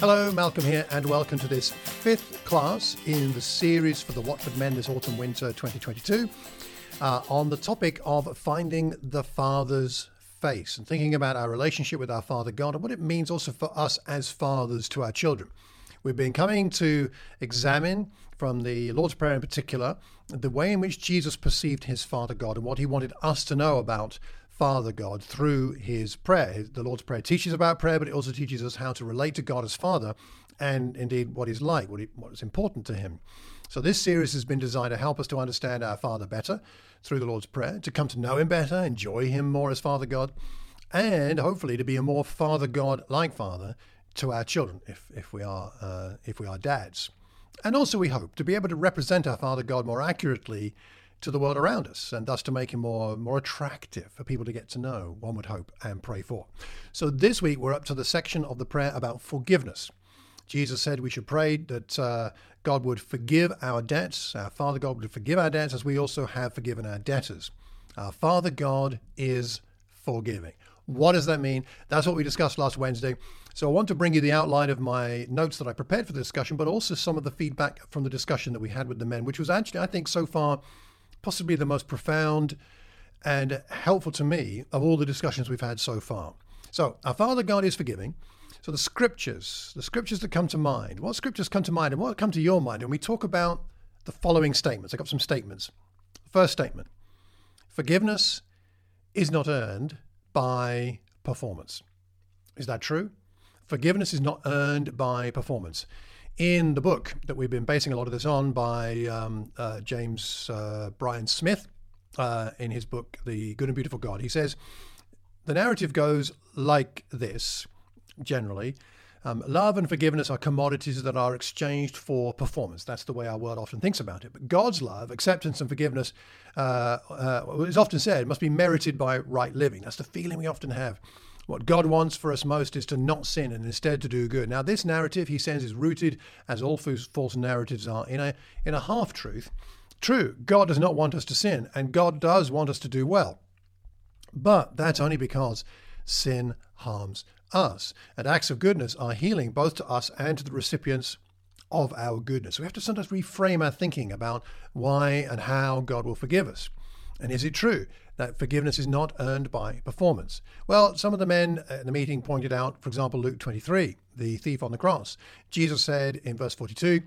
Hello, Malcolm here, and welcome to this fifth class in the series for the Watford Men this autumn winter 2022 uh, on the topic of finding the Father's face and thinking about our relationship with our Father God and what it means also for us as fathers to our children. We've been coming to examine from the Lord's Prayer in particular the way in which Jesus perceived his Father God and what he wanted us to know about Father God through his prayer. The Lord's Prayer teaches about prayer, but it also teaches us how to relate to God as Father and indeed what he's like, what, he, what is important to him. So this series has been designed to help us to understand our Father better through the Lord's Prayer, to come to know him better, enjoy him more as Father God, and hopefully to be a more Father God like Father to our children if, if we are uh, if we are dads. And also we hope to be able to represent our Father God more accurately to the world around us, and thus to make him more more attractive for people to get to know. One would hope and pray for. So this week we're up to the section of the prayer about forgiveness. Jesus said we should pray that uh, God would forgive our debts. Our Father God would forgive our debts as we also have forgiven our debtors. Our Father God is forgiving. What does that mean? That's what we discussed last Wednesday. So I want to bring you the outline of my notes that I prepared for the discussion, but also some of the feedback from the discussion that we had with the men, which was actually, I think, so far possibly the most profound and helpful to me of all the discussions we've had so far. So, our Father God is forgiving. So, the scriptures, the scriptures that come to mind, what scriptures come to mind and what come to your mind when we talk about the following statements? I've got some statements. First statement Forgiveness is not earned by performance. Is that true? Forgiveness is not earned by performance in the book that we've been basing a lot of this on by um, uh, James uh, Bryan Smith uh, in his book, The Good and Beautiful God. He says, The narrative goes like this generally. Um, love and forgiveness are commodities that are exchanged for performance. That's the way our world often thinks about it. But God's love, acceptance, and forgiveness uh, uh, is often said must be merited by right living. That's the feeling we often have. What God wants for us most is to not sin and instead to do good. Now, this narrative, he says, is rooted, as all false narratives are, in a, in a half truth. True, God does not want us to sin, and God does want us to do well. But that's only because sin harms us. And acts of goodness are healing both to us and to the recipients of our goodness. We have to sometimes reframe our thinking about why and how God will forgive us. And is it true that forgiveness is not earned by performance? Well, some of the men in the meeting pointed out, for example, Luke 23, the thief on the cross. Jesus said in verse 42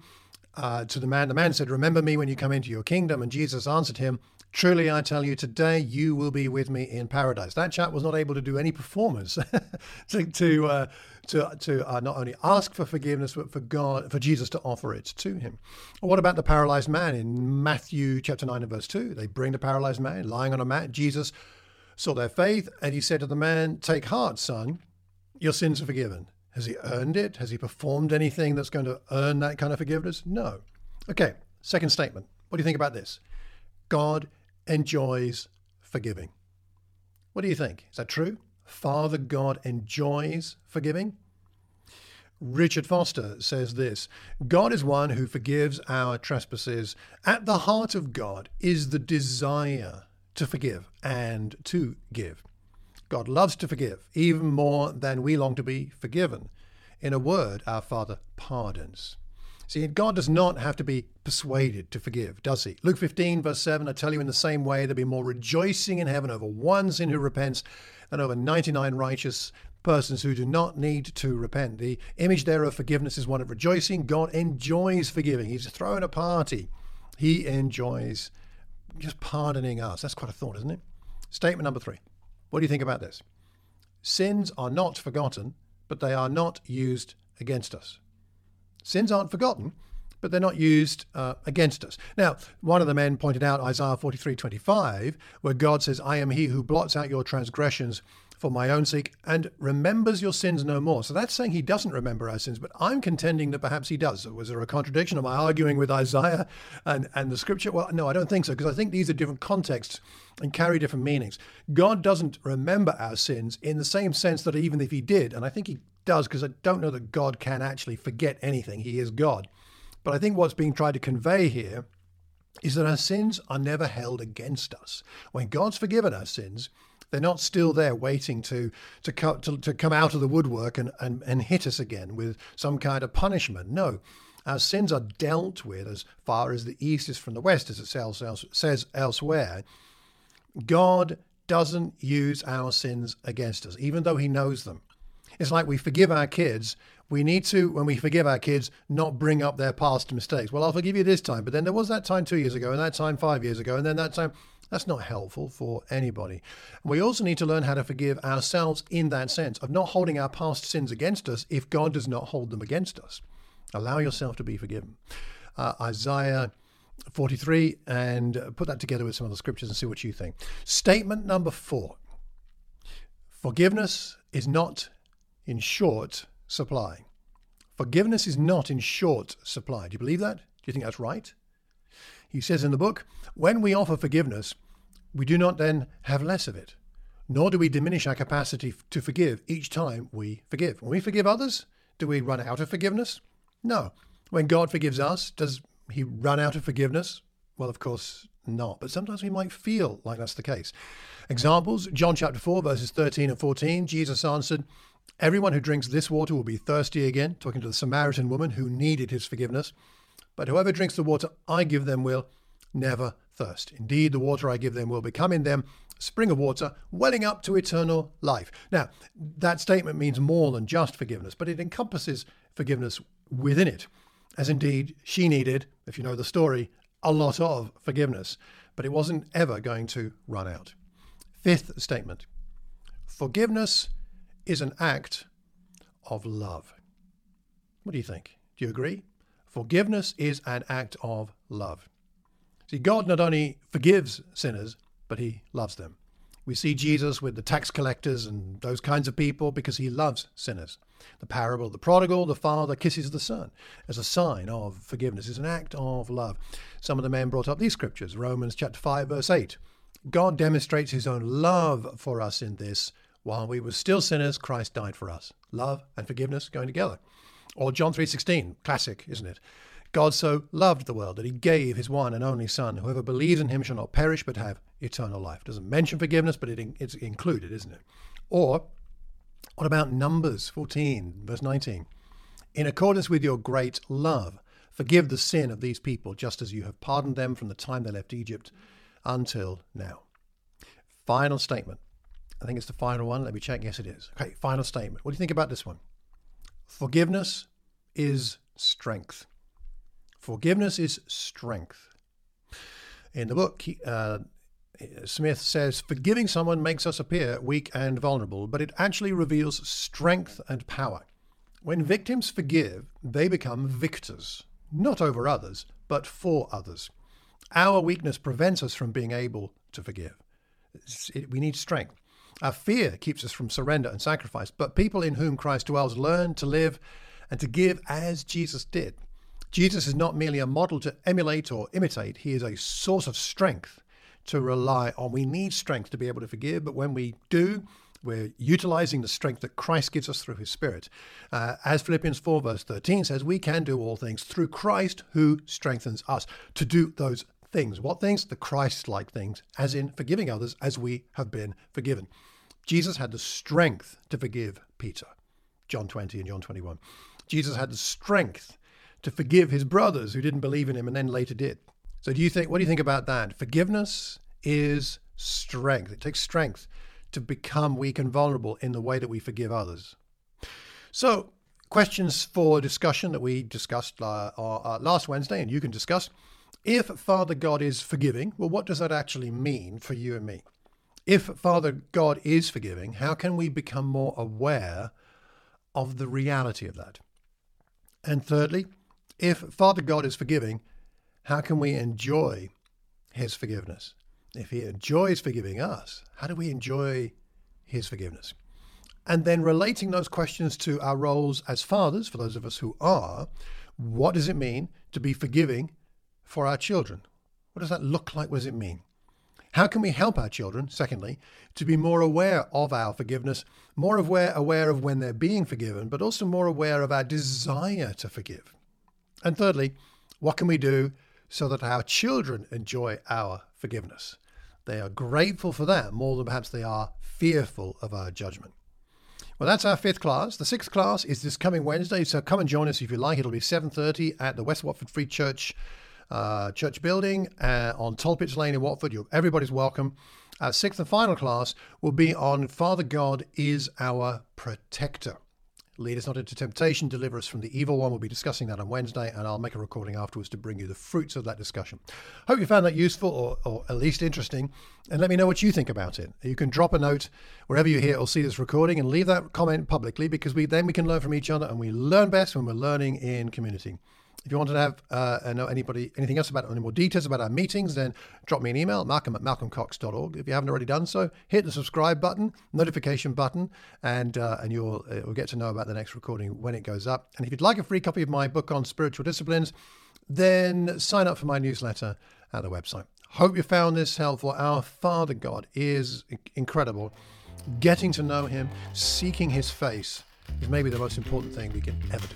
uh, to the man, the man said, Remember me when you come into your kingdom. And Jesus answered him, Truly I tell you, today you will be with me in paradise. That chap was not able to do any performance to to uh, to, to uh, not only ask for forgiveness, but for God, for Jesus to offer it to him. what about the paralyzed man in Matthew chapter nine and verse two? They bring the paralyzed man lying on a mat. Jesus saw their faith, and he said to the man, "Take heart, son, your sins are forgiven." Has he earned it? Has he performed anything that's going to earn that kind of forgiveness? No. Okay. Second statement. What do you think about this? God enjoys forgiving. What do you think? Is that true? Father God enjoys forgiving? Richard Foster says this God is one who forgives our trespasses. At the heart of God is the desire to forgive and to give. God loves to forgive, even more than we long to be forgiven. In a word, our Father pardons. See, God does not have to be persuaded to forgive, does he? Luke 15, verse 7 I tell you in the same way, there'll be more rejoicing in heaven over one sin who repents than over 99 righteous persons who do not need to repent. The image there of forgiveness is one of rejoicing. God enjoys forgiving, He's throwing a party. He enjoys just pardoning us. That's quite a thought, isn't it? Statement number three. What do you think about this? Sins are not forgotten, but they are not used against us. Sins aren't forgotten, but they're not used uh, against us. Now, one of the men pointed out Isaiah 43:25, where God says, "I am He who blots out your transgressions for my own sake and remembers your sins no more." So that's saying He doesn't remember our sins, but I'm contending that perhaps He does. Was there a contradiction? Am I arguing with Isaiah and, and the Scripture? Well, no, I don't think so, because I think these are different contexts and carry different meanings. God doesn't remember our sins in the same sense that even if He did, and I think He does because I don't know that God can actually forget anything. He is God. But I think what's being tried to convey here is that our sins are never held against us. When God's forgiven our sins, They're not still there waiting to to, co- to, to come out of the woodwork and, and, and hit us again with some kind of punishment. No, our sins are dealt with as far as the east is from the west, as it says elsewhere. God doesn't use our sins against us, even though He knows them. It's like we forgive our kids. We need to, when we forgive our kids, not bring up their past mistakes. Well, I'll forgive you this time, but then there was that time two years ago, and that time five years ago, and then that time. That's not helpful for anybody. We also need to learn how to forgive ourselves in that sense of not holding our past sins against us if God does not hold them against us. Allow yourself to be forgiven. Uh, Isaiah 43, and put that together with some of the scriptures and see what you think. Statement number four Forgiveness is not in short supply. Forgiveness is not in short supply. Do you believe that? Do you think that's right? He says in the book, when we offer forgiveness, we do not then have less of it, nor do we diminish our capacity to forgive each time we forgive. When we forgive others, do we run out of forgiveness? No. When God forgives us, does he run out of forgiveness? Well, of course not. But sometimes we might feel like that's the case. Examples John chapter 4, verses 13 and 14. Jesus answered, Everyone who drinks this water will be thirsty again, talking to the Samaritan woman who needed his forgiveness. But whoever drinks the water I give them will never thirst. Indeed, the water I give them will become in them spring of water welling up to eternal life. Now, that statement means more than just forgiveness, but it encompasses forgiveness within it, as indeed she needed, if you know the story, a lot of forgiveness, but it wasn't ever going to run out. Fifth statement forgiveness is an act of love. What do you think? Do you agree? Forgiveness is an act of love. See, God not only forgives sinners, but he loves them. We see Jesus with the tax collectors and those kinds of people because he loves sinners. The parable of the prodigal, the father kisses the son as a sign of forgiveness, is an act of love. Some of the men brought up these scriptures Romans chapter 5, verse 8. God demonstrates his own love for us in this. While we were still sinners, Christ died for us. Love and forgiveness going together. Or John 3:16, classic, isn't it? God so loved the world that he gave his one and only son. Whoever believes in him shall not perish but have eternal life. Doesn't mention forgiveness, but it, it's included, isn't it? Or what about Numbers 14, verse 19? In accordance with your great love, forgive the sin of these people, just as you have pardoned them from the time they left Egypt until now. Final statement. I think it's the final one. Let me check. Yes, it is. Okay, final statement. What do you think about this one? Forgiveness is strength. Forgiveness is strength. In the book, uh, Smith says, Forgiving someone makes us appear weak and vulnerable, but it actually reveals strength and power. When victims forgive, they become victors, not over others, but for others. Our weakness prevents us from being able to forgive. It, we need strength. Our fear keeps us from surrender and sacrifice, but people in whom Christ dwells learn to live and to give as Jesus did. Jesus is not merely a model to emulate or imitate, he is a source of strength to rely on. We need strength to be able to forgive, but when we do, we're utilizing the strength that Christ gives us through his Spirit. Uh, as Philippians 4, verse 13 says, we can do all things through Christ who strengthens us to do those things. What things? The Christ like things, as in forgiving others as we have been forgiven. Jesus had the strength to forgive Peter, John 20 and John 21. Jesus had the strength to forgive his brothers who didn't believe in him and then later did. So do you think what do you think about that? Forgiveness is strength. It takes strength to become weak and vulnerable in the way that we forgive others. So, questions for discussion that we discussed uh, uh, last Wednesday, and you can discuss. If Father God is forgiving, well, what does that actually mean for you and me? If Father God is forgiving, how can we become more aware of the reality of that? And thirdly, if Father God is forgiving, how can we enjoy his forgiveness? If he enjoys forgiving us, how do we enjoy his forgiveness? And then relating those questions to our roles as fathers, for those of us who are, what does it mean to be forgiving for our children? What does that look like? What does it mean? How can we help our children, secondly, to be more aware of our forgiveness, more aware, aware of when they're being forgiven, but also more aware of our desire to forgive? And thirdly, what can we do so that our children enjoy our forgiveness? They are grateful for that more than perhaps they are fearful of our judgment. Well, that's our fifth class. The sixth class is this coming Wednesday, so come and join us if you like. It'll be 7.30 at the West Watford Free Church uh, church building uh, on Tolpits Lane in Watford. You're, everybody's welcome. Our sixth and final class will be on Father God is our protector. Lead us not into temptation, deliver us from the evil one. We'll be discussing that on Wednesday, and I'll make a recording afterwards to bring you the fruits of that discussion. Hope you found that useful or, or at least interesting, and let me know what you think about it. You can drop a note wherever you hear or see this recording and leave that comment publicly because we then we can learn from each other, and we learn best when we're learning in community. If you want to have uh, know anybody anything else about any more details about our meetings, then drop me an email, malcolm at malcolmcox.org. If you haven't already done so, hit the subscribe button, notification button, and uh, and you'll, uh, you'll get to know about the next recording when it goes up. And if you'd like a free copy of my book on spiritual disciplines, then sign up for my newsletter at the website. Hope you found this helpful. Our Father God is incredible. Getting to know Him, seeking His face, is maybe the most important thing we can ever do.